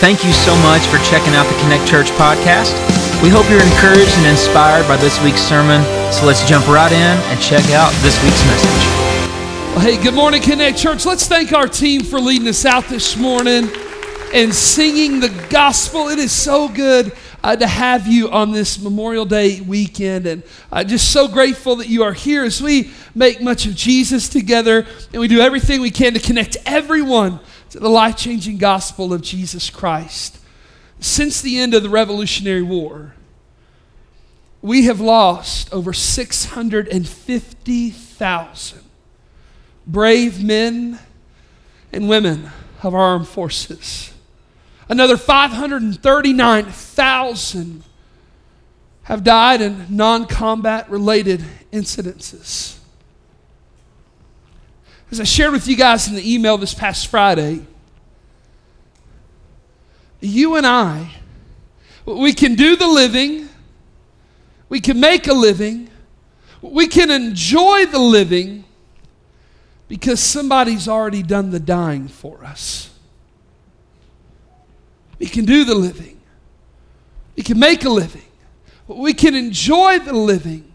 Thank you so much for checking out the Connect Church podcast. We hope you're encouraged and inspired by this week's sermon. So let's jump right in and check out this week's message. Well, hey, good morning, Connect Church. Let's thank our team for leading us out this morning and singing the gospel. It is so good uh, to have you on this Memorial Day weekend. And uh, just so grateful that you are here as we make much of Jesus together and we do everything we can to connect everyone to the life changing gospel of Jesus Christ. Since the end of the Revolutionary War, we have lost over 650,000 brave men and women of our armed forces. Another 539,000 have died in non combat related incidences. As I shared with you guys in the email this past Friday, you and I, we can do the living, we can make a living, we can enjoy the living because somebody's already done the dying for us. We can do the living, we can make a living, we can enjoy the living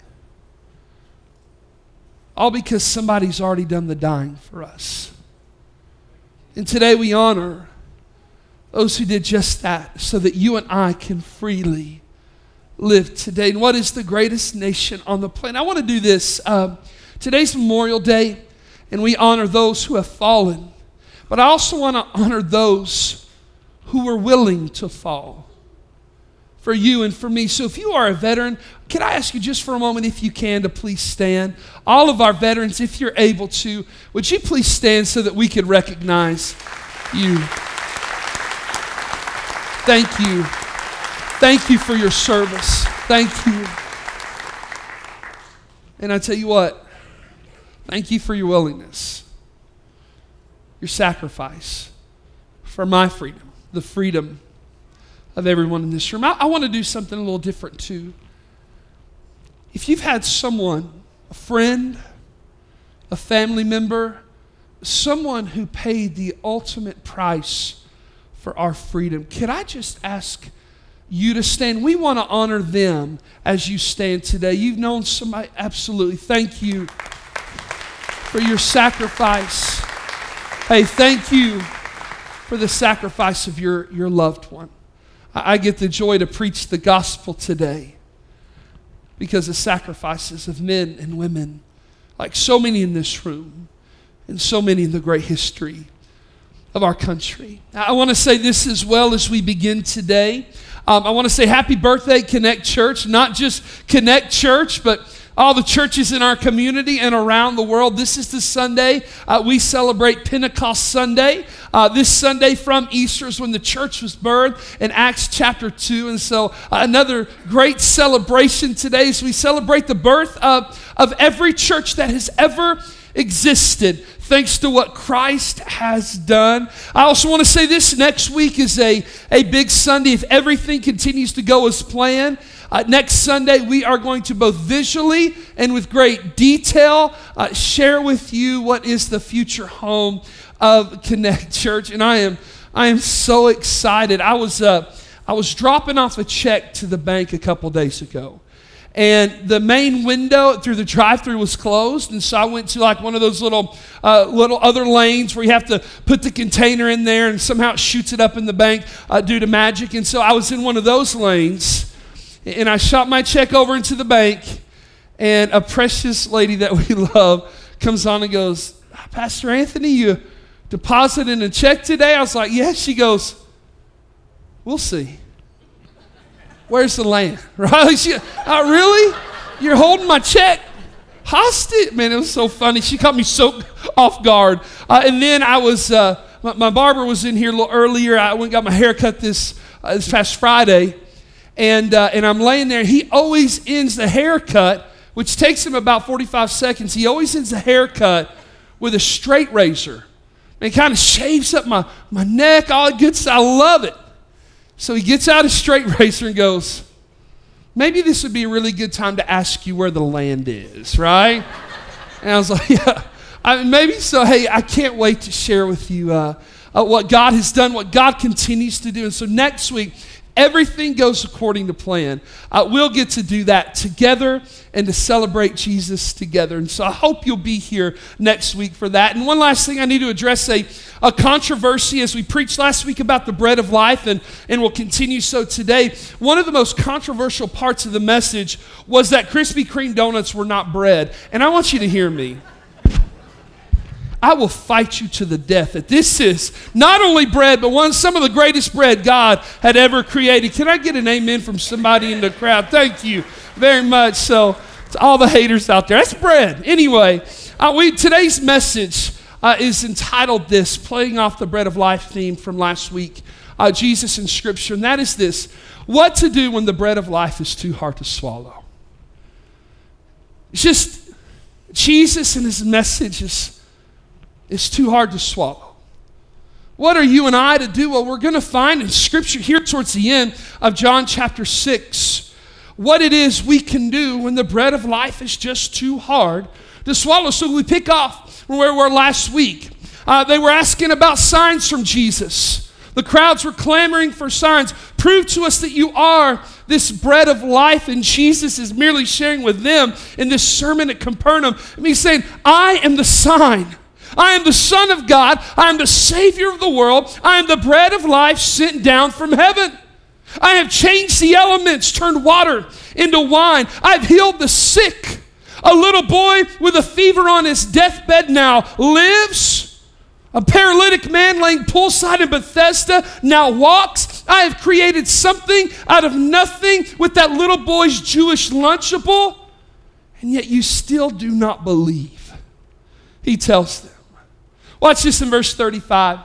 all because somebody's already done the dying for us. And today we honor those who did just that so that you and I can freely live today. And what is the greatest nation on the planet? I want to do this. Um, today's Memorial Day, and we honor those who have fallen. But I also want to honor those who were willing to fall for you and for me. So if you are a veteran, can I ask you just for a moment, if you can, to please stand? All of our veterans, if you're able to, would you please stand so that we could recognize you? Thank you. Thank you for your service. Thank you. And I tell you what, thank you for your willingness, your sacrifice for my freedom, the freedom of everyone in this room. I, I want to do something a little different too. If you've had someone, a friend, a family member, someone who paid the ultimate price for our freedom, can I just ask you to stand? We want to honor them as you stand today. You've known somebody, absolutely. Thank you for your sacrifice. Hey, thank you for the sacrifice of your, your loved one. I get the joy to preach the gospel today because of sacrifices of men and women, like so many in this room and so many in the great history of our country. I want to say this as well as we begin today. Um, I want to say happy birthday, Connect Church. Not just Connect Church, but all the churches in our community and around the world. This is the Sunday uh, we celebrate Pentecost Sunday. Uh, this Sunday from Easter is when the church was birthed in Acts chapter 2. And so, uh, another great celebration today as we celebrate the birth of, of every church that has ever existed thanks to what Christ has done. I also want to say this next week is a, a big Sunday. If everything continues to go as planned, uh, next Sunday, we are going to both visually and with great detail uh, share with you what is the future home of Connect Church. And I am, I am so excited. I was, uh, I was dropping off a check to the bank a couple days ago and the main window through the drive-through was closed and so i went to like one of those little uh, little other lanes where you have to put the container in there and somehow it shoots it up in the bank uh, due to magic and so i was in one of those lanes and I shot my check over into the bank, and a precious lady that we love comes on and goes, Pastor Anthony, you deposited a check today? I was like, Yes. Yeah. She goes, We'll see. Where's the land? Right? She, oh, really? You're holding my check hostage? Man, it was so funny. She caught me so off guard. Uh, and then I was, uh, my, my, barber was in here a little earlier. I went got my hair cut this, uh, this past Friday and, uh, and I'm laying there. He always ends the haircut, which takes him about 45 seconds. He always ends the haircut with a straight razor. And kind of shaves up my, my neck, all good stuff. I love it. So he gets out a straight razor and goes, Maybe this would be a really good time to ask you where the land is, right? and I was like, Yeah, I, maybe so. Hey, I can't wait to share with you. Uh, uh, what God has done, what God continues to do. And so next week, everything goes according to plan. Uh, we'll get to do that together and to celebrate Jesus together. And so I hope you'll be here next week for that. And one last thing I need to address a, a controversy as we preached last week about the bread of life, and, and we'll continue so today. One of the most controversial parts of the message was that Krispy Kreme donuts were not bread. And I want you to hear me. I will fight you to the death that this is not only bread, but one some of the greatest bread God had ever created. Can I get an amen from somebody in the crowd? Thank you very much. So, to all the haters out there, that's bread. Anyway, uh, we today's message uh, is entitled "This," playing off the bread of life theme from last week, uh, Jesus in Scripture, and that is this: what to do when the bread of life is too hard to swallow. It's just Jesus and his message is it's too hard to swallow. What are you and I to do? Well, we're going to find in Scripture here towards the end of John chapter 6 what it is we can do when the bread of life is just too hard to swallow. So we pick off where we were last week. Uh, they were asking about signs from Jesus. The crowds were clamoring for signs. Prove to us that you are this bread of life. And Jesus is merely sharing with them in this sermon at Capernaum. And he's saying, I am the sign I am the Son of God. I am the Savior of the world. I am the bread of life sent down from heaven. I have changed the elements, turned water into wine. I've healed the sick. A little boy with a fever on his deathbed now lives. A paralytic man laying poolside in Bethesda now walks. I have created something out of nothing with that little boy's Jewish Lunchable, and yet you still do not believe. He tells them. Watch this in verse 35.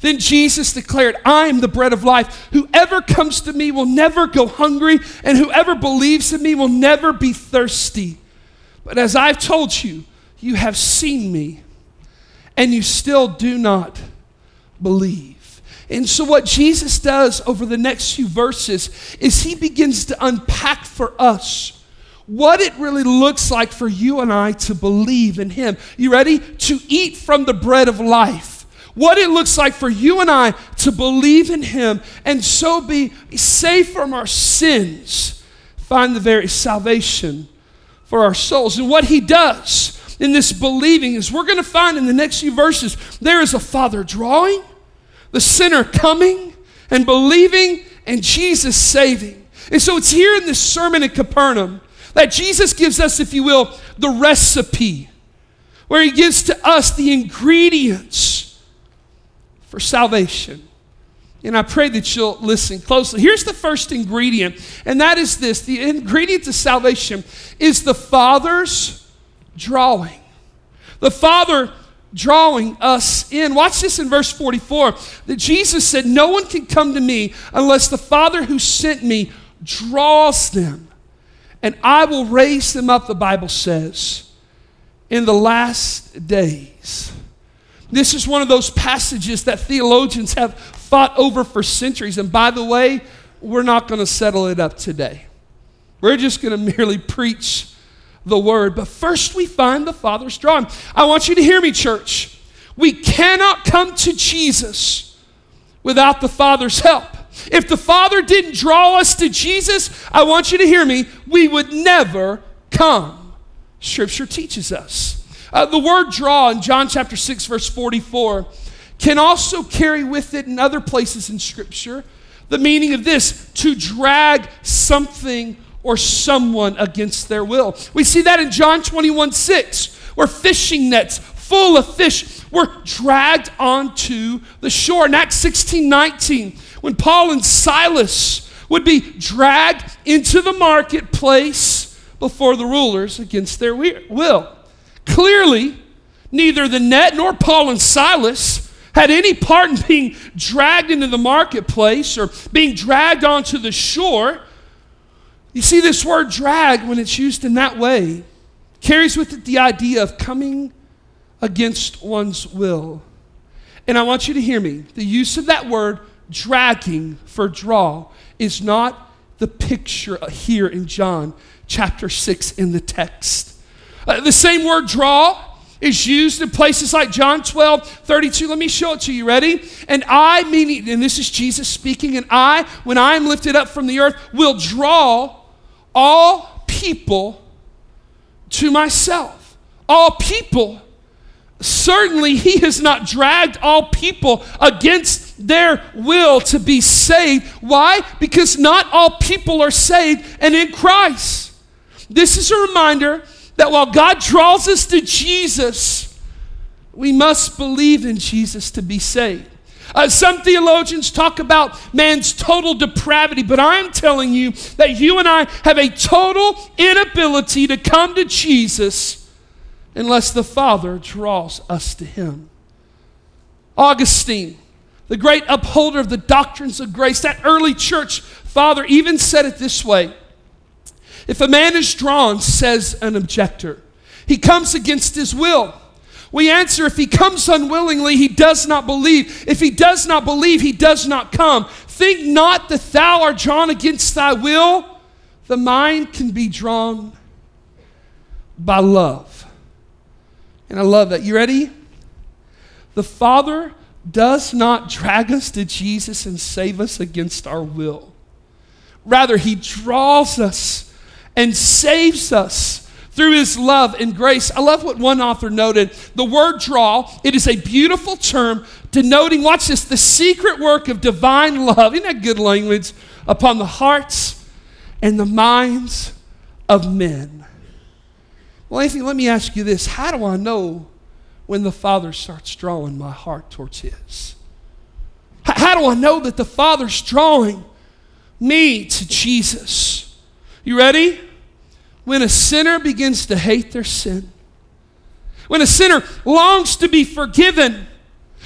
Then Jesus declared, I am the bread of life. Whoever comes to me will never go hungry, and whoever believes in me will never be thirsty. But as I've told you, you have seen me, and you still do not believe. And so, what Jesus does over the next few verses is he begins to unpack for us what it really looks like for you and I to believe in Him. You ready? To eat from the bread of life. What it looks like for you and I to believe in Him and so be saved from our sins, find the very salvation for our souls. And what He does in this believing is we're going to find in the next few verses there is a Father drawing, the sinner coming and believing, and Jesus saving. And so it's here in this sermon at Capernaum that Jesus gives us, if you will, the recipe, where He gives to us the ingredients for salvation. And I pray that you'll listen closely. Here's the first ingredient, and that is this the ingredient to salvation is the Father's drawing. The Father drawing us in. Watch this in verse 44 that Jesus said, No one can come to me unless the Father who sent me draws them and I will raise them up, the Bible says, in the last days. This is one of those passages that theologians have fought over for centuries. And by the way, we're not going to settle it up today. We're just going to merely preach the word. But first, we find the Father's drawing. I want you to hear me, church. We cannot come to Jesus without the Father's help. If the Father didn't draw us to Jesus, I want you to hear me, we would never come. Scripture teaches us. Uh, the word draw in John chapter 6, verse 44, can also carry with it in other places in Scripture the meaning of this to drag something or someone against their will. We see that in John 21 6, where fishing nets full of fish were dragged onto the shore. In Acts 16 19, when Paul and Silas would be dragged into the marketplace before the rulers against their will. Clearly, neither the net nor Paul and Silas had any part in being dragged into the marketplace or being dragged onto the shore. You see, this word drag, when it's used in that way, carries with it the idea of coming against one's will. And I want you to hear me. The use of that word dragging for draw is not the picture here in John chapter 6 in the text. Uh, the same word draw is used in places like John 12, 32. Let me show it to you. Ready? And I, meaning, and this is Jesus speaking, and I, when I am lifted up from the earth, will draw all people to myself. All people. Certainly, he has not dragged all people against their will to be saved. Why? Because not all people are saved and in Christ. This is a reminder that while God draws us to Jesus, we must believe in Jesus to be saved. Uh, some theologians talk about man's total depravity, but I'm telling you that you and I have a total inability to come to Jesus unless the Father draws us to Him. Augustine, the great upholder of the doctrines of grace, that early church father even said it this way If a man is drawn, says an objector, he comes against his will. We answer, if he comes unwillingly, he does not believe. If he does not believe, he does not come. Think not that thou art drawn against thy will. The mind can be drawn by love. And I love that. You ready? The Father does not drag us to Jesus and save us against our will. Rather, He draws us and saves us through his love and grace. I love what one author noted. The word draw, it is a beautiful term denoting, watch this, the secret work of divine love. Isn't that good language? Upon the hearts and the minds of men. Well, Anthony, let me ask you this. How do I know when the Father starts drawing my heart towards His? How do I know that the Father's drawing me to Jesus? You ready? when a sinner begins to hate their sin, when a sinner longs to be forgiven,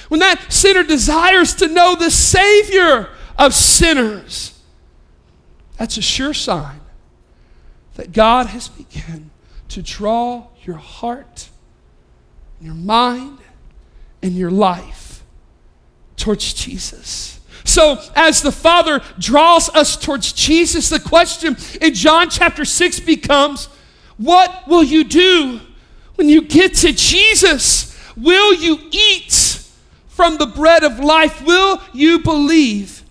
when that sinner desires to know the Savior of sinners, that's a sure sign that God has begun to draw your heart, your mind, and your life towards Jesus. So, as the Father draws us towards Jesus, the question in John chapter 6 becomes what will you do when you get to Jesus? Will you eat from the bread of life? Will you believe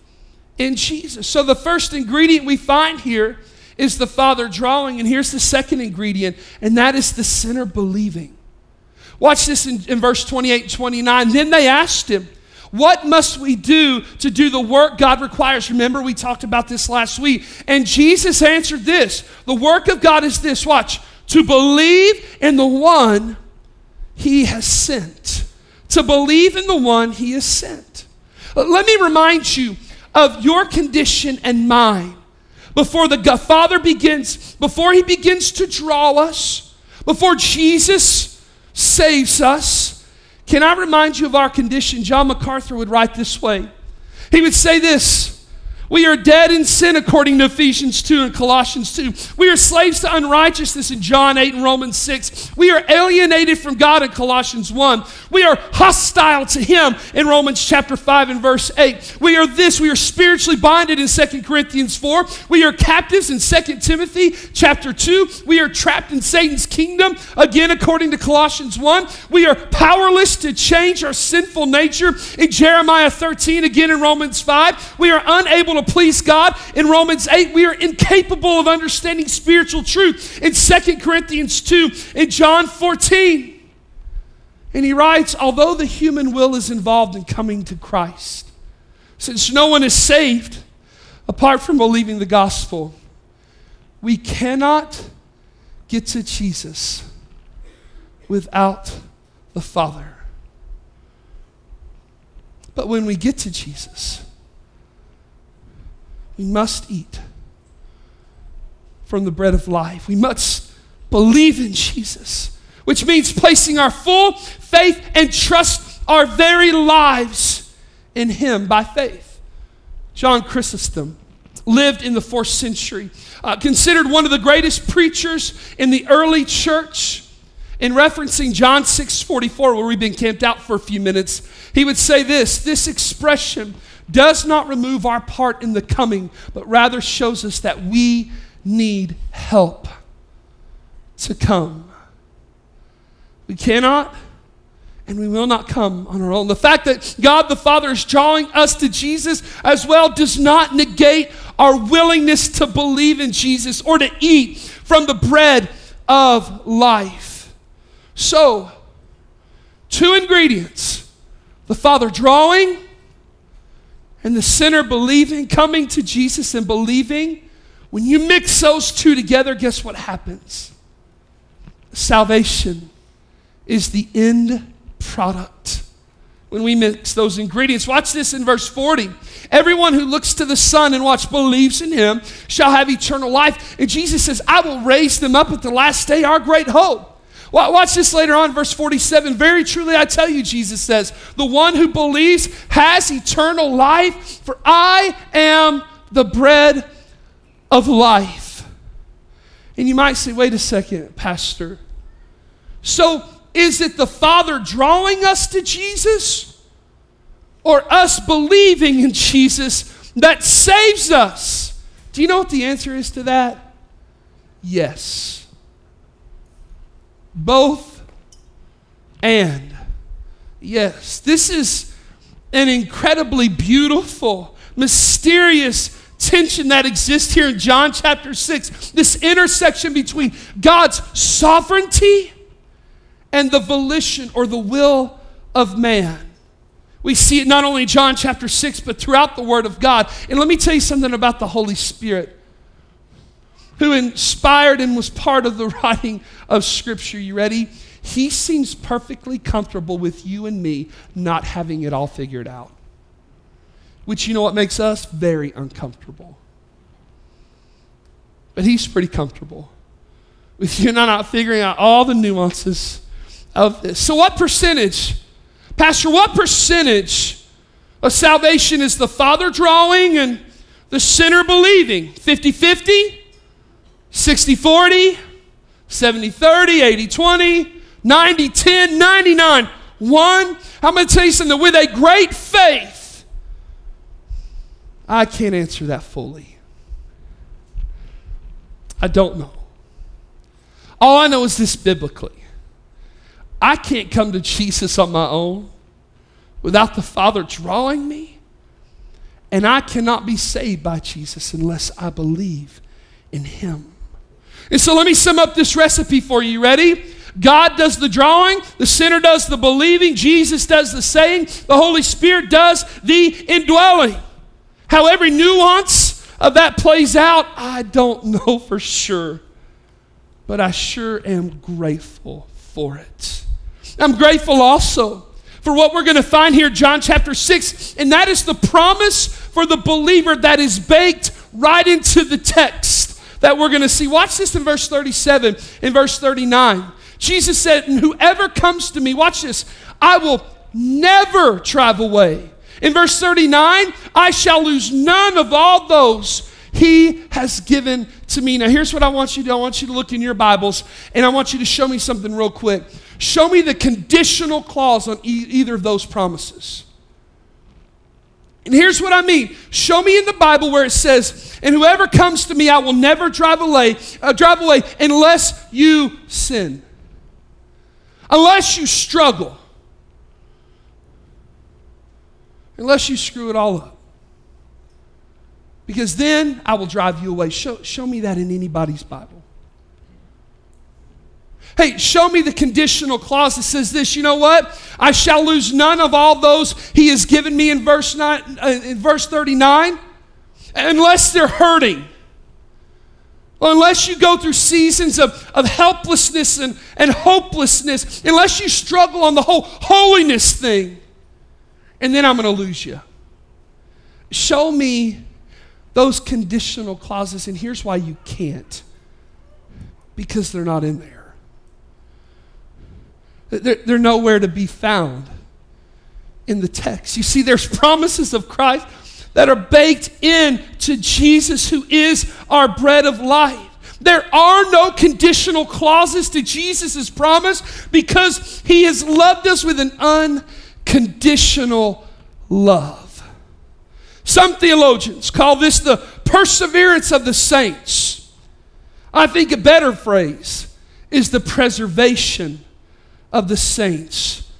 in Jesus? So, the first ingredient we find here is the Father drawing, and here's the second ingredient, and that is the sinner believing. Watch this in, in verse 28 29. Then they asked him, what must we do to do the work God requires? Remember, we talked about this last week. And Jesus answered this The work of God is this watch, to believe in the one he has sent. To believe in the one he has sent. Let me remind you of your condition and mine before the Father begins, before he begins to draw us, before Jesus saves us can I remind you of our condition? John MacArthur would write this way. He would say this we are dead in sin according to Ephesians 2 and Colossians 2. We are slaves to unrighteousness in John 8 and Romans 6. We are alienated from God in Colossians 1. We are hostile to Him in Romans chapter 5 and verse 8. We are this, we are spiritually binded in 2 Corinthians 4. We are captives in 2 Timothy chapter 2. We are trapped in Satan's kingdom, again according to Colossians 1. We are powerless to change our sinful nature in Jeremiah 13, again in Romans 5. We are unable to please God. In Romans 8, we are incapable of understanding spiritual truth. In 2 Corinthians 2, in John 14. And he writes, although the human will is involved in coming to Christ, since no one is saved apart from believing the gospel, we cannot get to Jesus without the Father. But when we get to Jesus, we must eat from the bread of life. We must believe in Jesus, which means placing our full faith and trust our very lives in Him by faith. John Chrysostom lived in the fourth century, uh, considered one of the greatest preachers in the early church. In referencing John 6 44, where we've been camped out for a few minutes, he would say this this expression does not remove our part in the coming, but rather shows us that we need help to come. We cannot and we will not come on our own. The fact that God the Father is drawing us to Jesus as well does not negate our willingness to believe in Jesus or to eat from the bread of life. So, two ingredients the Father drawing and the sinner believing, coming to Jesus and believing. When you mix those two together, guess what happens? Salvation is the end product when we mix those ingredients. Watch this in verse 40. Everyone who looks to the Son and watch believes in him shall have eternal life. And Jesus says, I will raise them up at the last day, our great hope. Watch this later on, verse 47. Very truly I tell you, Jesus says, the one who believes has eternal life, for I am the bread of life. And you might say, wait a second, Pastor. So is it the Father drawing us to Jesus or us believing in Jesus that saves us? Do you know what the answer is to that? Yes. Both and. Yes. This is an incredibly beautiful, mysterious tension that exists here in John chapter 6. This intersection between God's sovereignty and the volition or the will of man. We see it not only in John chapter 6, but throughout the Word of God. And let me tell you something about the Holy Spirit, who inspired and was part of the writing of Scripture. You ready? He seems perfectly comfortable with you and me not having it all figured out. Which, you know what makes us very uncomfortable. But he's pretty comfortable with you not figuring out all the nuances of this. So, what percentage, Pastor, what percentage of salvation is the Father drawing and the sinner believing? 50 50, 60 40, 70 30, 80 20, 90 10, 99 1. I'm going to tell you something with a great faith. I can't answer that fully. I don't know. All I know is this biblically. I can't come to Jesus on my own without the Father drawing me. And I cannot be saved by Jesus unless I believe in Him. And so let me sum up this recipe for you. Ready? God does the drawing, the sinner does the believing, Jesus does the saying, the Holy Spirit does the indwelling. How every nuance of that plays out, I don't know for sure, but I sure am grateful for it. I'm grateful also for what we're going to find here, John chapter 6, and that is the promise for the believer that is baked right into the text that we're going to see. Watch this in verse 37 in verse 39. Jesus said, And whoever comes to me, watch this, I will never drive away. In verse 39, I shall lose none of all those he has given to me. Now, here's what I want you to do I want you to look in your Bibles, and I want you to show me something real quick. Show me the conditional clause on e- either of those promises. And here's what I mean. Show me in the Bible where it says, "And whoever comes to me, I will never drive away, uh, drive away unless you sin, unless you struggle, unless you screw it all up." Because then I will drive you away. Show, show me that in anybody's Bible. Hey, show me the conditional clause that says this. You know what? I shall lose none of all those he has given me in verse, nine, uh, in verse 39 unless they're hurting. Unless you go through seasons of, of helplessness and, and hopelessness, unless you struggle on the whole holiness thing, and then I'm going to lose you. Show me those conditional clauses, and here's why you can't because they're not in there. They're, they're nowhere to be found in the text. You see, there's promises of Christ that are baked in to Jesus, who is our bread of life. There are no conditional clauses to Jesus' promise because he has loved us with an unconditional love. Some theologians call this the perseverance of the saints. I think a better phrase is the preservation of the saints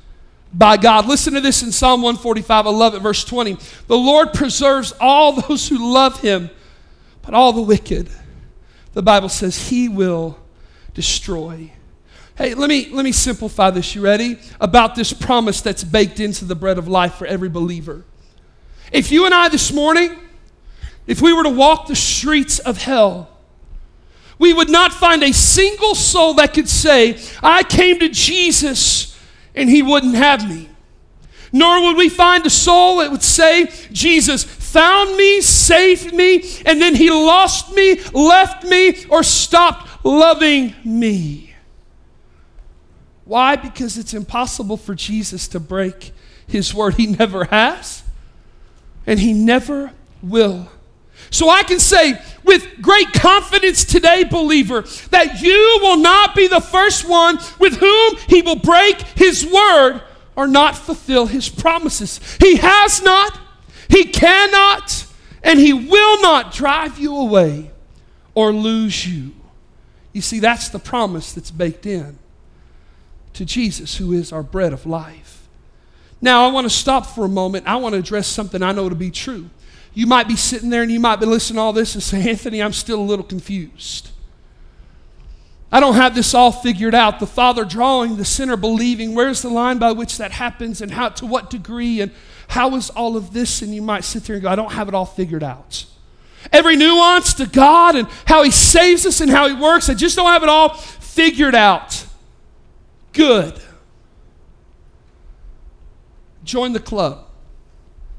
by God. Listen to this in Psalm 145. I love it, verse 20. The Lord preserves all those who love him, but all the wicked, the Bible says, he will destroy. Hey, let me, let me simplify this. You ready? About this promise that's baked into the bread of life for every believer. If you and I this morning, if we were to walk the streets of hell, we would not find a single soul that could say, I came to Jesus and he wouldn't have me. Nor would we find a soul that would say, Jesus found me, saved me, and then he lost me, left me, or stopped loving me. Why? Because it's impossible for Jesus to break his word. He never has, and he never will. So I can say with great confidence today, believer, that you will not be the first one with whom he will break his word or not fulfill his promises. He has not, he cannot, and he will not drive you away or lose you. You see, that's the promise that's baked in to Jesus, who is our bread of life. Now, I want to stop for a moment. I want to address something I know to be true you might be sitting there and you might be listening to all this and say, Anthony, I'm still a little confused. I don't have this all figured out. The Father drawing, the sinner believing. Where's the line by which that happens and how to what degree and how is all of this? And you might sit there and go, I don't have it all figured out. Every nuance to God and how He saves us and how He works, I just don't have it all figured out. Good. Join the club.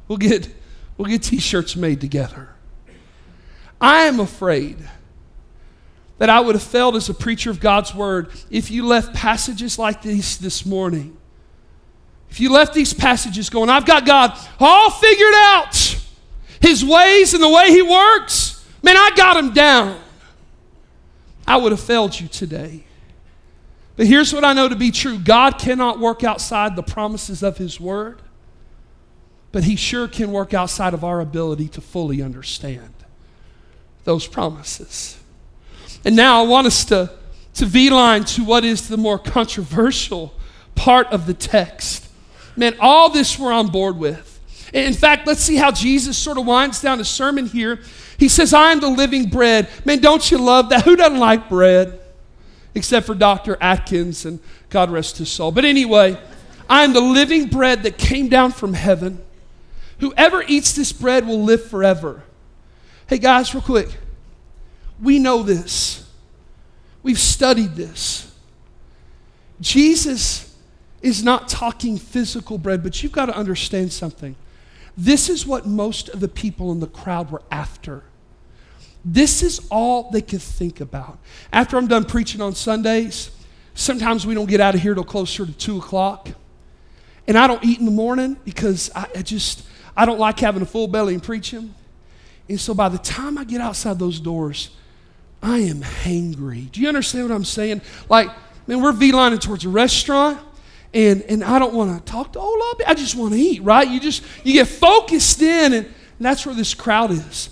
We'll get We'll get t shirts made together. I am afraid that I would have failed as a preacher of God's word if you left passages like these this morning. If you left these passages going, I've got God all figured out, His ways and the way He works, man, I got Him down. I would have failed you today. But here's what I know to be true God cannot work outside the promises of His word but He sure can work outside of our ability to fully understand those promises. And now I want us to, to V line to what is the more controversial part of the text. Man, all this we're on board with. In fact, let's see how Jesus sort of winds down his sermon here. He says, I am the living bread. Man, don't you love that? Who doesn't like bread? Except for Dr. Atkins, and God rest his soul. But anyway, I am the living bread that came down from heaven. Whoever eats this bread will live forever. Hey, guys, real quick. We know this, we've studied this. Jesus is not talking physical bread, but you've got to understand something. This is what most of the people in the crowd were after. This is all they could think about. After I'm done preaching on Sundays, sometimes we don't get out of here till closer to 2 o'clock. And I don't eat in the morning because I, I just, I don't like having a full belly and preaching. And so by the time I get outside those doors, I am hangry. Do you understand what I'm saying? Like, man, we're V-lining towards a restaurant, and, and I don't want to talk to old lobby. I just want to eat, right? You just, you get focused in, and that's where this crowd is.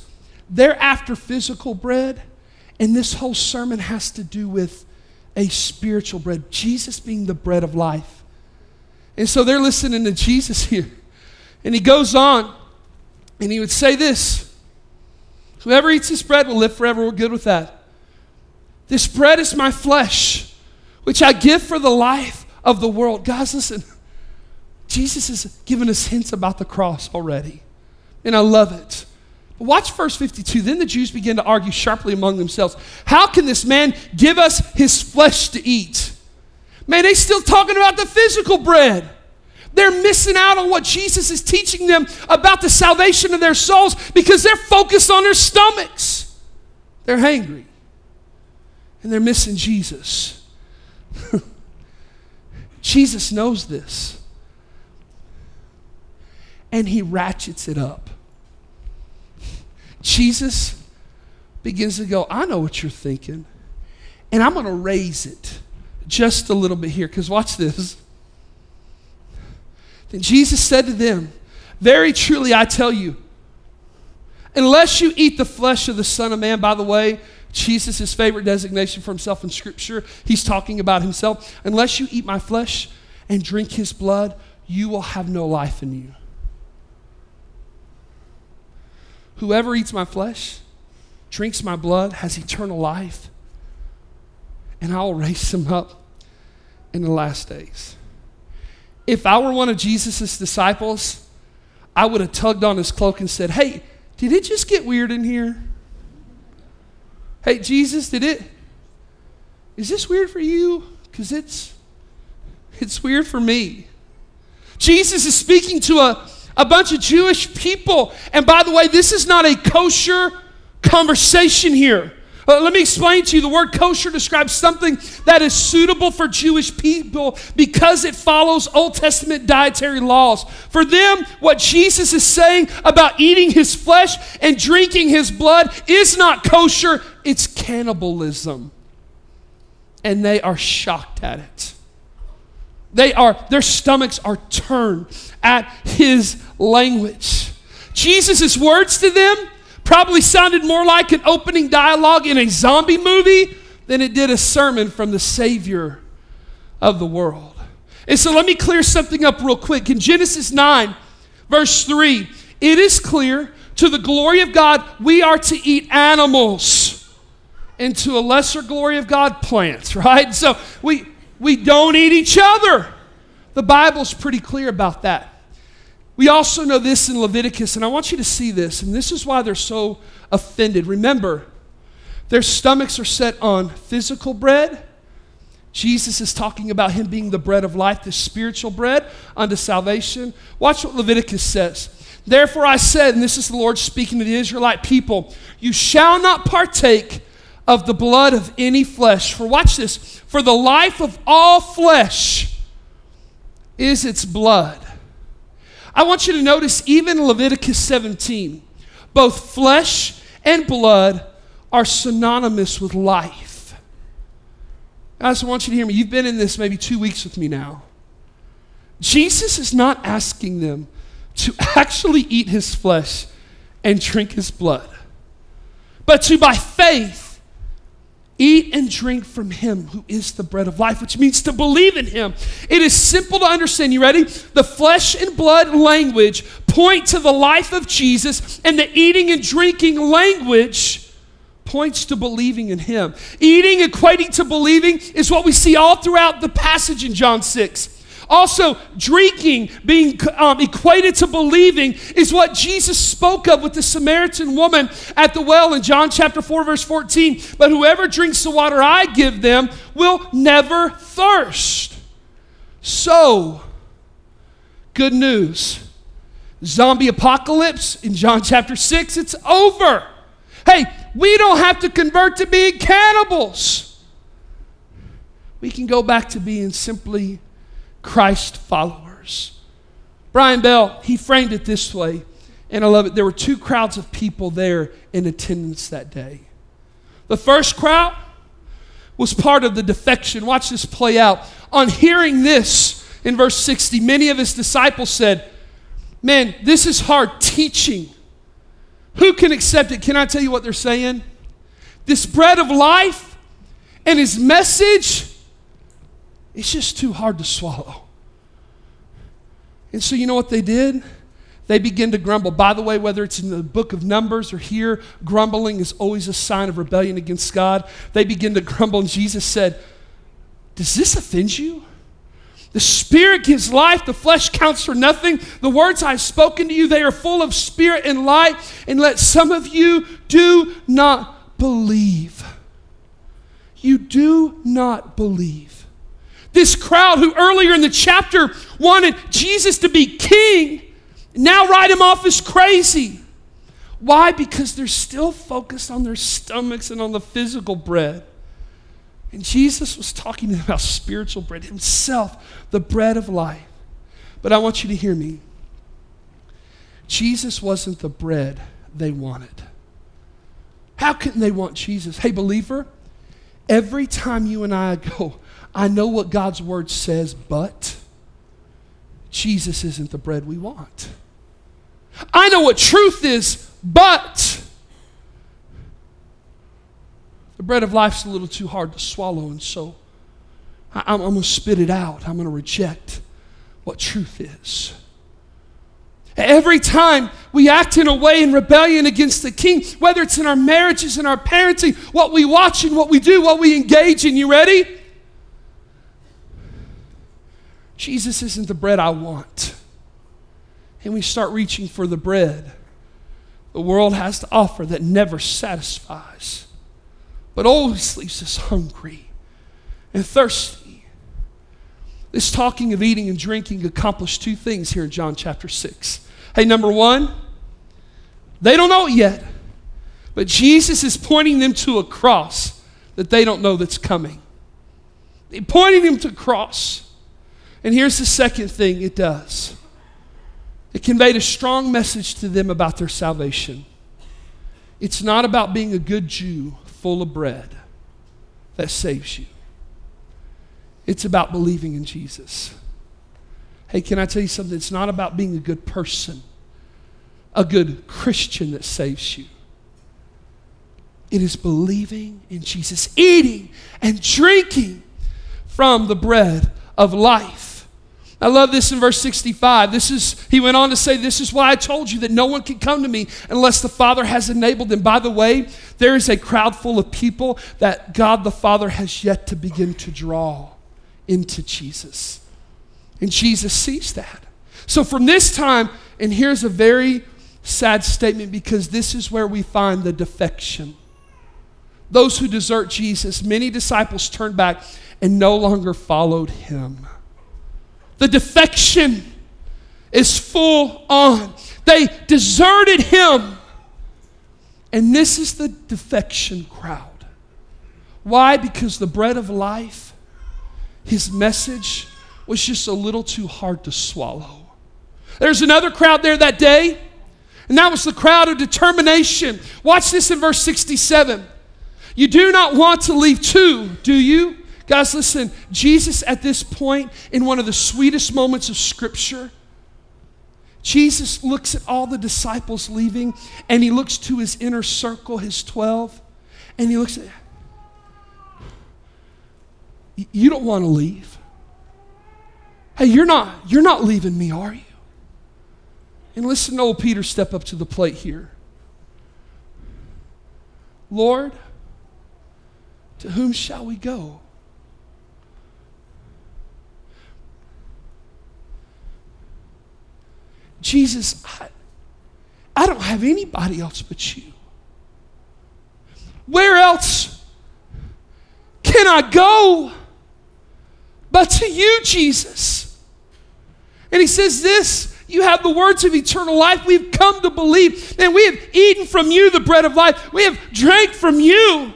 They're after physical bread, and this whole sermon has to do with a spiritual bread, Jesus being the bread of life. And so they're listening to Jesus here. And he goes on and he would say this Whoever eats this bread will live forever. We're good with that. This bread is my flesh, which I give for the life of the world. Guys, listen. Jesus has given us hints about the cross already. And I love it. But watch verse 52. Then the Jews began to argue sharply among themselves. How can this man give us his flesh to eat? Man, they still talking about the physical bread. They're missing out on what Jesus is teaching them about the salvation of their souls because they're focused on their stomachs. They're hangry. And they're missing Jesus. Jesus knows this. And he ratchets it up. Jesus begins to go, I know what you're thinking. And I'm going to raise it just a little bit here because watch this. Then Jesus said to them, Very truly I tell you, unless you eat the flesh of the Son of Man, by the way, Jesus' favorite designation for himself in Scripture, he's talking about himself. Unless you eat my flesh and drink his blood, you will have no life in you. Whoever eats my flesh, drinks my blood, has eternal life, and I will raise him up in the last days. If I were one of Jesus' disciples, I would have tugged on his cloak and said, Hey, did it just get weird in here? Hey, Jesus, did it? Is this weird for you? Because it's, it's weird for me. Jesus is speaking to a, a bunch of Jewish people. And by the way, this is not a kosher conversation here. Uh, let me explain to you the word kosher describes something that is suitable for Jewish people because it follows Old Testament dietary laws. For them, what Jesus is saying about eating his flesh and drinking his blood is not kosher, it's cannibalism. And they are shocked at it. They are, their stomachs are turned at his language. Jesus' words to them probably sounded more like an opening dialogue in a zombie movie than it did a sermon from the Savior of the world. And so let me clear something up real quick. In Genesis 9, verse 3, it is clear to the glory of God, we are to eat animals, and to a lesser glory of God, plants, right? So we, we don't eat each other. The Bible's pretty clear about that. We also know this in Leviticus, and I want you to see this, and this is why they're so offended. Remember, their stomachs are set on physical bread. Jesus is talking about him being the bread of life, the spiritual bread unto salvation. Watch what Leviticus says. Therefore I said, and this is the Lord speaking to the Israelite people, you shall not partake of the blood of any flesh. For watch this, for the life of all flesh is its blood. I want you to notice, even Leviticus 17, both flesh and blood are synonymous with life. I just want you to hear me. You've been in this maybe two weeks with me now. Jesus is not asking them to actually eat his flesh and drink his blood, but to, by faith, Eat and drink from him who is the bread of life, which means to believe in him. It is simple to understand. You ready? The flesh and blood language point to the life of Jesus, and the eating and drinking language points to believing in him. Eating, equating to believing, is what we see all throughout the passage in John 6. Also, drinking, being um, equated to believing, is what Jesus spoke of with the Samaritan woman at the well in John chapter 4, verse 14. But whoever drinks the water I give them will never thirst. So, good news. Zombie apocalypse in John chapter 6, it's over. Hey, we don't have to convert to being cannibals. We can go back to being simply Christ followers. Brian Bell, he framed it this way, and I love it. There were two crowds of people there in attendance that day. The first crowd was part of the defection. Watch this play out. On hearing this in verse 60, many of his disciples said, Man, this is hard teaching. Who can accept it? Can I tell you what they're saying? This bread of life and his message it's just too hard to swallow. And so, you know what they did? They begin to grumble. By the way, whether it's in the book of Numbers or here, grumbling is always a sign of rebellion against God. They begin to grumble, and Jesus said, Does this offend you? The Spirit gives life, the flesh counts for nothing. The words I've spoken to you, they are full of spirit and light, and let some of you do not believe. You do not believe. This crowd who earlier in the chapter wanted Jesus to be king now write him off as crazy. Why? Because they're still focused on their stomachs and on the physical bread. And Jesus was talking to them about spiritual bread, himself, the bread of life. But I want you to hear me. Jesus wasn't the bread they wanted. How can they want Jesus? Hey, believer, every time you and I go, I know what God's word says, but Jesus isn't the bread we want. I know what truth is, but the bread of life's a little too hard to swallow, and so I, I'm, I'm going to spit it out. I'm going to reject what truth is. Every time we act in a way in rebellion against the king, whether it's in our marriages, in our parenting, what we watch and what we do, what we engage in, you ready? Jesus isn't the bread I want. And we start reaching for the bread the world has to offer that never satisfies, but always leaves us hungry and thirsty. This talking of eating and drinking accomplished two things here in John chapter 6. Hey, number one, they don't know it yet, but Jesus is pointing them to a cross that they don't know that's coming. He's pointing them to a cross. And here's the second thing it does it conveyed a strong message to them about their salvation. It's not about being a good Jew full of bread that saves you, it's about believing in Jesus. Hey, can I tell you something? It's not about being a good person, a good Christian that saves you. It is believing in Jesus, eating and drinking from the bread of life. I love this in verse 65. This is, he went on to say, This is why I told you that no one can come to me unless the Father has enabled them. By the way, there is a crowd full of people that God the Father has yet to begin to draw into Jesus. And Jesus sees that. So from this time, and here's a very sad statement because this is where we find the defection. Those who desert Jesus, many disciples turned back and no longer followed him. The defection is full on. They deserted him. And this is the defection crowd. Why? Because the bread of life, his message, was just a little too hard to swallow. There's another crowd there that day, and that was the crowd of determination. Watch this in verse 67. You do not want to leave too, do you? Guys, listen, Jesus at this point, in one of the sweetest moments of Scripture, Jesus looks at all the disciples leaving and he looks to his inner circle, his 12, and he looks at, you don't want to leave. Hey, you're not, you're not leaving me, are you? And listen to old Peter step up to the plate here. Lord, to whom shall we go? Jesus, I, I don't have anybody else but you. Where else can I go but to you, Jesus? And he says this you have the words of eternal life. We've come to believe, and we have eaten from you the bread of life. We have drank from you,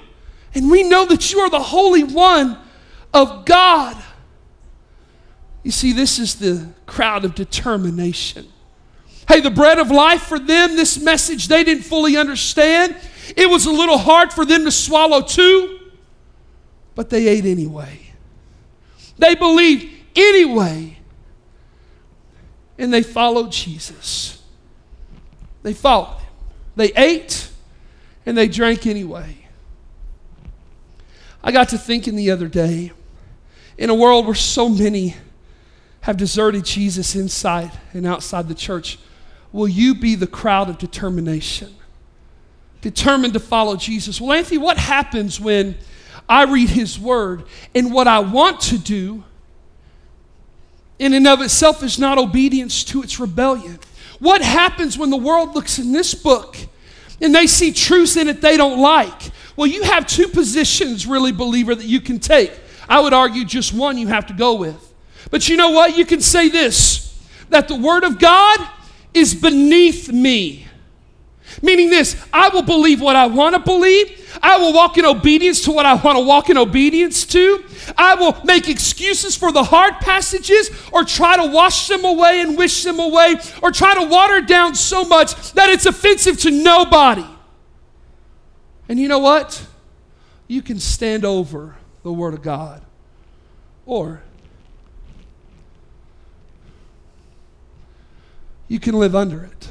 and we know that you are the Holy One of God. You see, this is the crowd of determination. Hey, the bread of life for them, this message they didn't fully understand. It was a little hard for them to swallow too, but they ate anyway. They believed anyway, and they followed Jesus. They followed him. They ate and they drank anyway. I got to thinking the other day, in a world where so many have deserted Jesus inside and outside the church, will you be the crowd of determination? Determined to follow Jesus. Well, Anthony, what happens when I read his word and what I want to do in and of itself is not obedience to its rebellion? What happens when the world looks in this book and they see truths in it they don't like? Well, you have two positions, really, believer, that you can take. I would argue just one you have to go with. But you know what? You can say this that the Word of God is beneath me. Meaning this, I will believe what I want to believe. I will walk in obedience to what I want to walk in obedience to. I will make excuses for the hard passages or try to wash them away and wish them away or try to water down so much that it's offensive to nobody. And you know what? You can stand over the Word of God. Or you can live under it.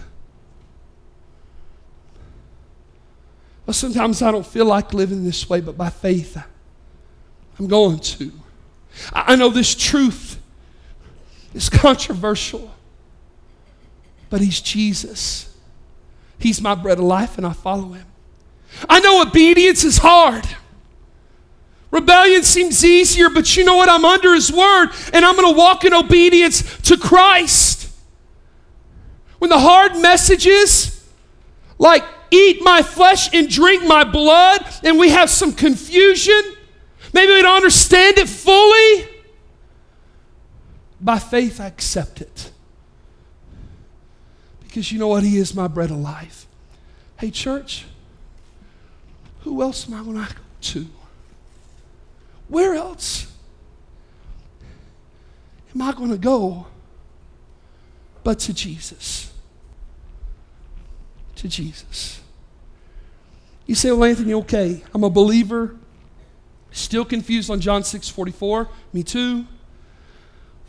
Well, sometimes I don't feel like living this way, but by faith, I'm going to. I know this truth is controversial, but He's Jesus. He's my bread of life, and I follow Him. I know obedience is hard. Rebellion seems easier, but you know what? I'm under His word, and I'm going to walk in obedience to Christ. When the hard messages, like eat my flesh and drink my blood, and we have some confusion, maybe we don't understand it fully, by faith I accept it. Because you know what? He is my bread of life. Hey, church, who else am I going to go to? Where else am I going to go but to Jesus? To Jesus. You say, well, Anthony, okay, I'm a believer, still confused on John 6 44. Me too.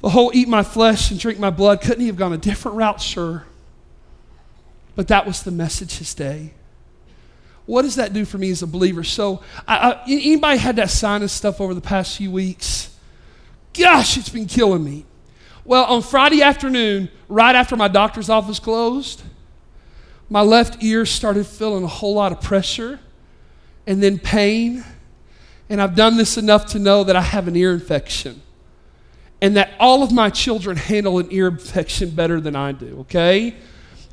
The whole eat my flesh and drink my blood couldn't he have gone a different route? Sure. But that was the message his day. What does that do for me as a believer? So, I, I, anybody had that sinus stuff over the past few weeks? Gosh, it's been killing me. Well, on Friday afternoon, right after my doctor's office closed, my left ear started feeling a whole lot of pressure and then pain. And I've done this enough to know that I have an ear infection and that all of my children handle an ear infection better than I do, okay?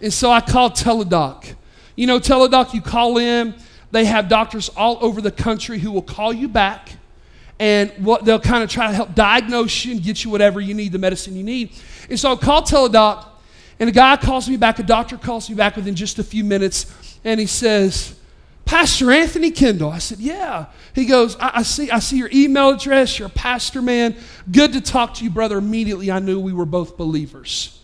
And so I called Teladoc. You know, Teladoc, you call in, they have doctors all over the country who will call you back and what they'll kind of try to help diagnose you and get you whatever you need, the medicine you need. And so I called Teladoc, and a guy calls me back, a doctor calls me back within just a few minutes, and he says, Pastor Anthony Kendall. I said, Yeah. He goes, I, I, see, I see your email address. You're a pastor, man. Good to talk to you, brother. Immediately, I knew we were both believers.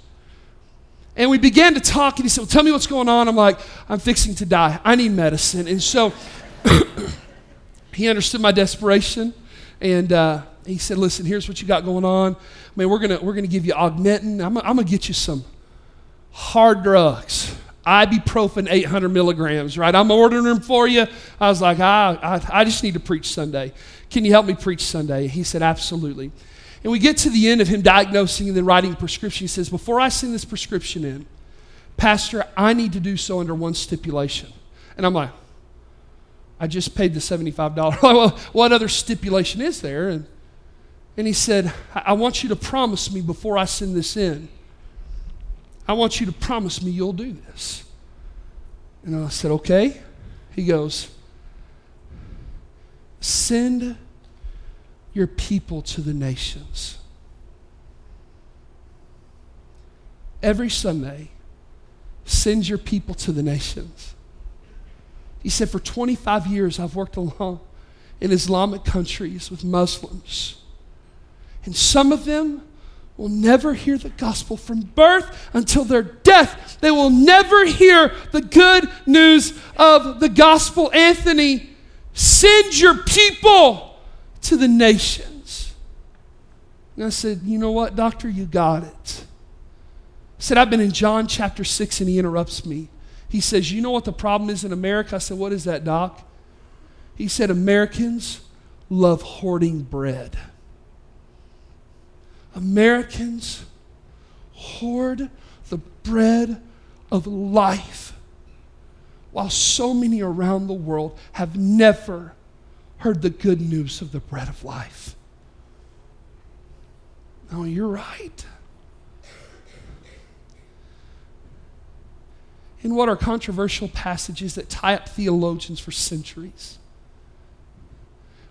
And we began to talk, and he said, well, Tell me what's going on. I'm like, I'm fixing to die. I need medicine. And so he understood my desperation, and uh, he said, Listen, here's what you got going on. I mean, we're going we're gonna give you Augmentin. I'm, I'm going to get you some hard drugs. Ibuprofen 800 milligrams, right? I'm ordering them for you. I was like, I, I, I just need to preach Sunday. Can you help me preach Sunday? He said, Absolutely. And we get to the end of him diagnosing and then writing a prescription. He says, Before I send this prescription in, Pastor, I need to do so under one stipulation. And I'm like, I just paid the $75. well, what other stipulation is there? And, and he said, I want you to promise me before I send this in, I want you to promise me you'll do this. And I said, Okay. He goes, Send your people to the nations. Every Sunday, send your people to the nations. He said, For 25 years, I've worked along in Islamic countries with Muslims. And some of them will never hear the gospel from birth until their death. They will never hear the good news of the gospel. Anthony, send your people to the nations. And I said, You know what, doctor? You got it. I said, I've been in John chapter 6, and he interrupts me. He says, You know what the problem is in America? I said, What is that, doc? He said, Americans love hoarding bread. Americans hoard the bread of life, while so many around the world have never heard the good news of the bread of life. No, you're right. In what are controversial passages that tie up theologians for centuries,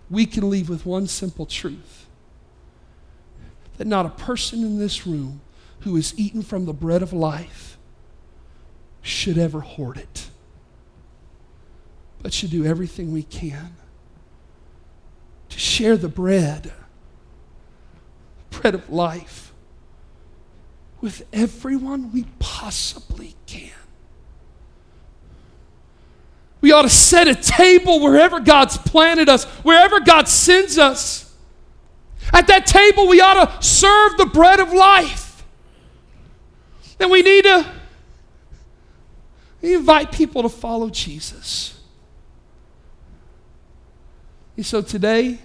we can leave with one simple truth that not a person in this room who has eaten from the bread of life should ever hoard it, but should do everything we can to share the bread, bread of life, with everyone we possibly can. We ought to set a table wherever God's planted us, wherever God sends us. At that table, we ought to serve the bread of life. And we need to invite people to follow Jesus. And so today,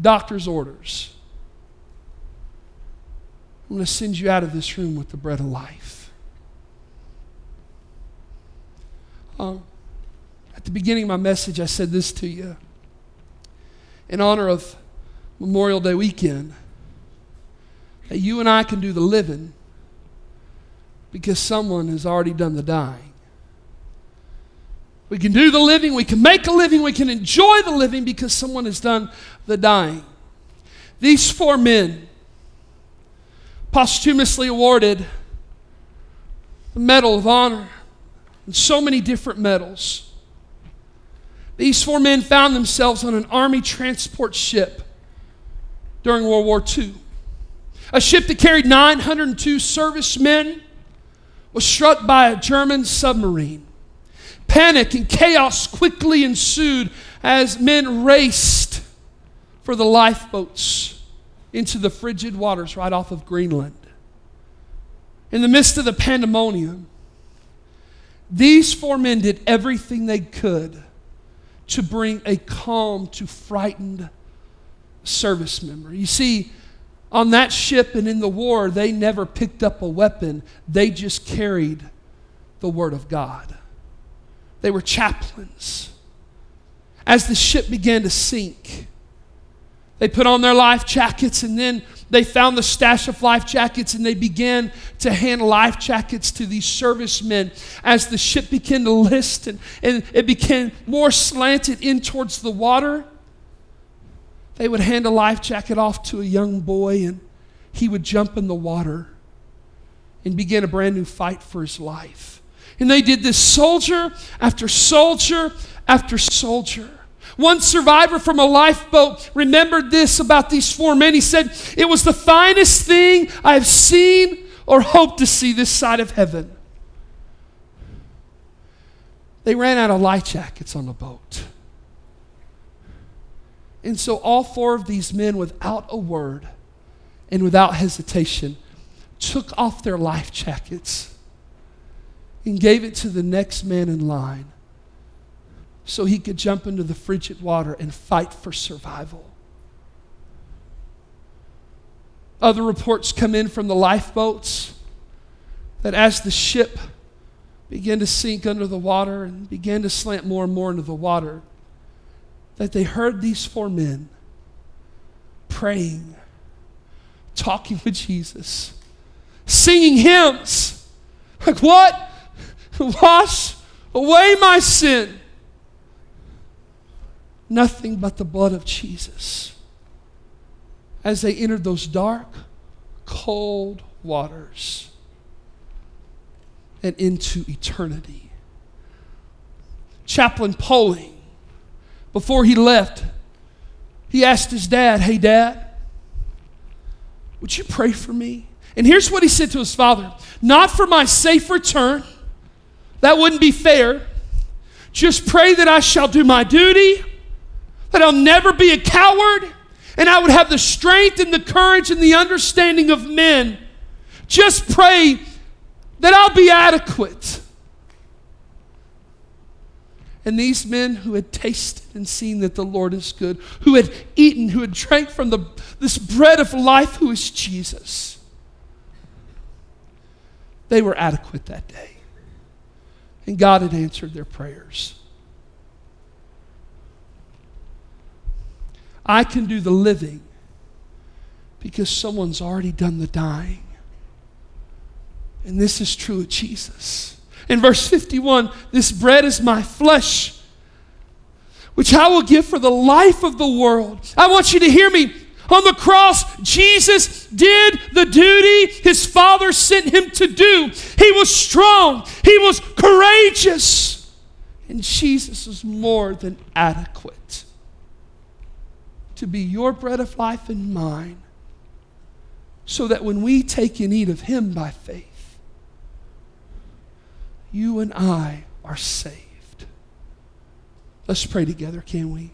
doctor's orders. I'm going to send you out of this room with the bread of life. Um, at the beginning of my message, I said this to you. In honor of Memorial Day weekend, that you and I can do the living because someone has already done the dying. We can do the living, we can make a living, we can enjoy the living because someone has done the dying. These four men, posthumously awarded the Medal of Honor and so many different medals. These four men found themselves on an Army transport ship during World War II. A ship that carried 902 servicemen was struck by a German submarine. Panic and chaos quickly ensued as men raced for the lifeboats into the frigid waters right off of Greenland. In the midst of the pandemonium, these four men did everything they could to bring a calm to frightened service member. You see, on that ship and in the war, they never picked up a weapon, they just carried the Word of God. They were chaplains. As the ship began to sink, they put on their life jackets and then they found the stash of life jackets and they began to hand life jackets to these servicemen as the ship began to list and, and it became more slanted in towards the water they would hand a life jacket off to a young boy and he would jump in the water and begin a brand new fight for his life. And they did this soldier after soldier after soldier. One survivor from a lifeboat remembered this about these four men. He said, It was the finest thing I have seen or hoped to see this side of heaven. They ran out of life jackets on the boat. And so all four of these men, without a word and without hesitation, took off their life jackets and gave it to the next man in line so he could jump into the frigid water and fight for survival. Other reports come in from the lifeboats that as the ship began to sink under the water and began to slant more and more into the water, that they heard these four men praying, talking with Jesus, singing hymns. Like, what? Wash away my sin. Nothing but the blood of Jesus. As they entered those dark, cold waters and into eternity. Chaplain Poling before he left, he asked his dad, Hey, dad, would you pray for me? And here's what he said to his father Not for my safe return, that wouldn't be fair. Just pray that I shall do my duty, that I'll never be a coward, and I would have the strength and the courage and the understanding of men. Just pray that I'll be adequate. And these men who had tasted and seen that the Lord is good, who had eaten, who had drank from the, this bread of life, who is Jesus, they were adequate that day. And God had answered their prayers. I can do the living because someone's already done the dying. And this is true of Jesus. In verse 51, this bread is my flesh, which I will give for the life of the world. I want you to hear me. On the cross, Jesus did the duty his Father sent him to do. He was strong, he was courageous, and Jesus is more than adequate to be your bread of life and mine, so that when we take and eat of him by faith, you and I are saved. Let's pray together, can we?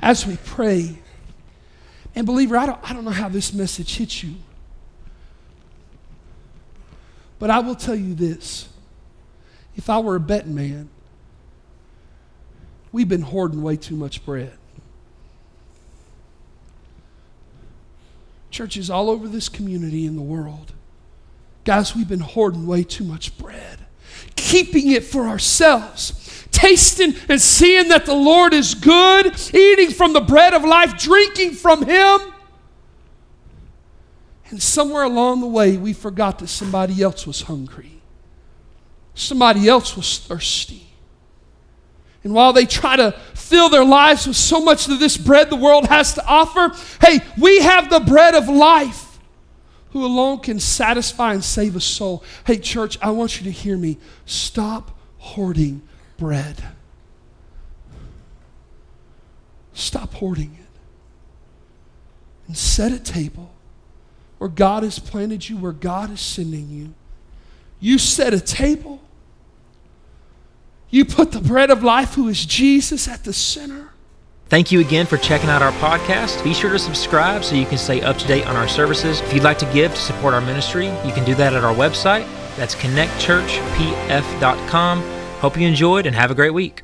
As we pray, and believer, I don't, I don't know how this message hits you, but I will tell you this. if I were a betting man, we've been hoarding way too much bread. Churches all over this community in the world. Guys, we've been hoarding way too much bread, keeping it for ourselves, tasting and seeing that the Lord is good, eating from the bread of life, drinking from Him. And somewhere along the way, we forgot that somebody else was hungry, somebody else was thirsty. And while they try to fill their lives with so much of this bread the world has to offer, hey, we have the bread of life who alone can satisfy and save a soul. Hey, church, I want you to hear me. Stop hoarding bread. Stop hoarding it. And set a table where God has planted you, where God is sending you. You set a table you put the bread of life, who is Jesus, at the center. Thank you again for checking out our podcast. Be sure to subscribe so you can stay up to date on our services. If you'd like to give to support our ministry, you can do that at our website. That's connectchurchpf.com. Hope you enjoyed and have a great week.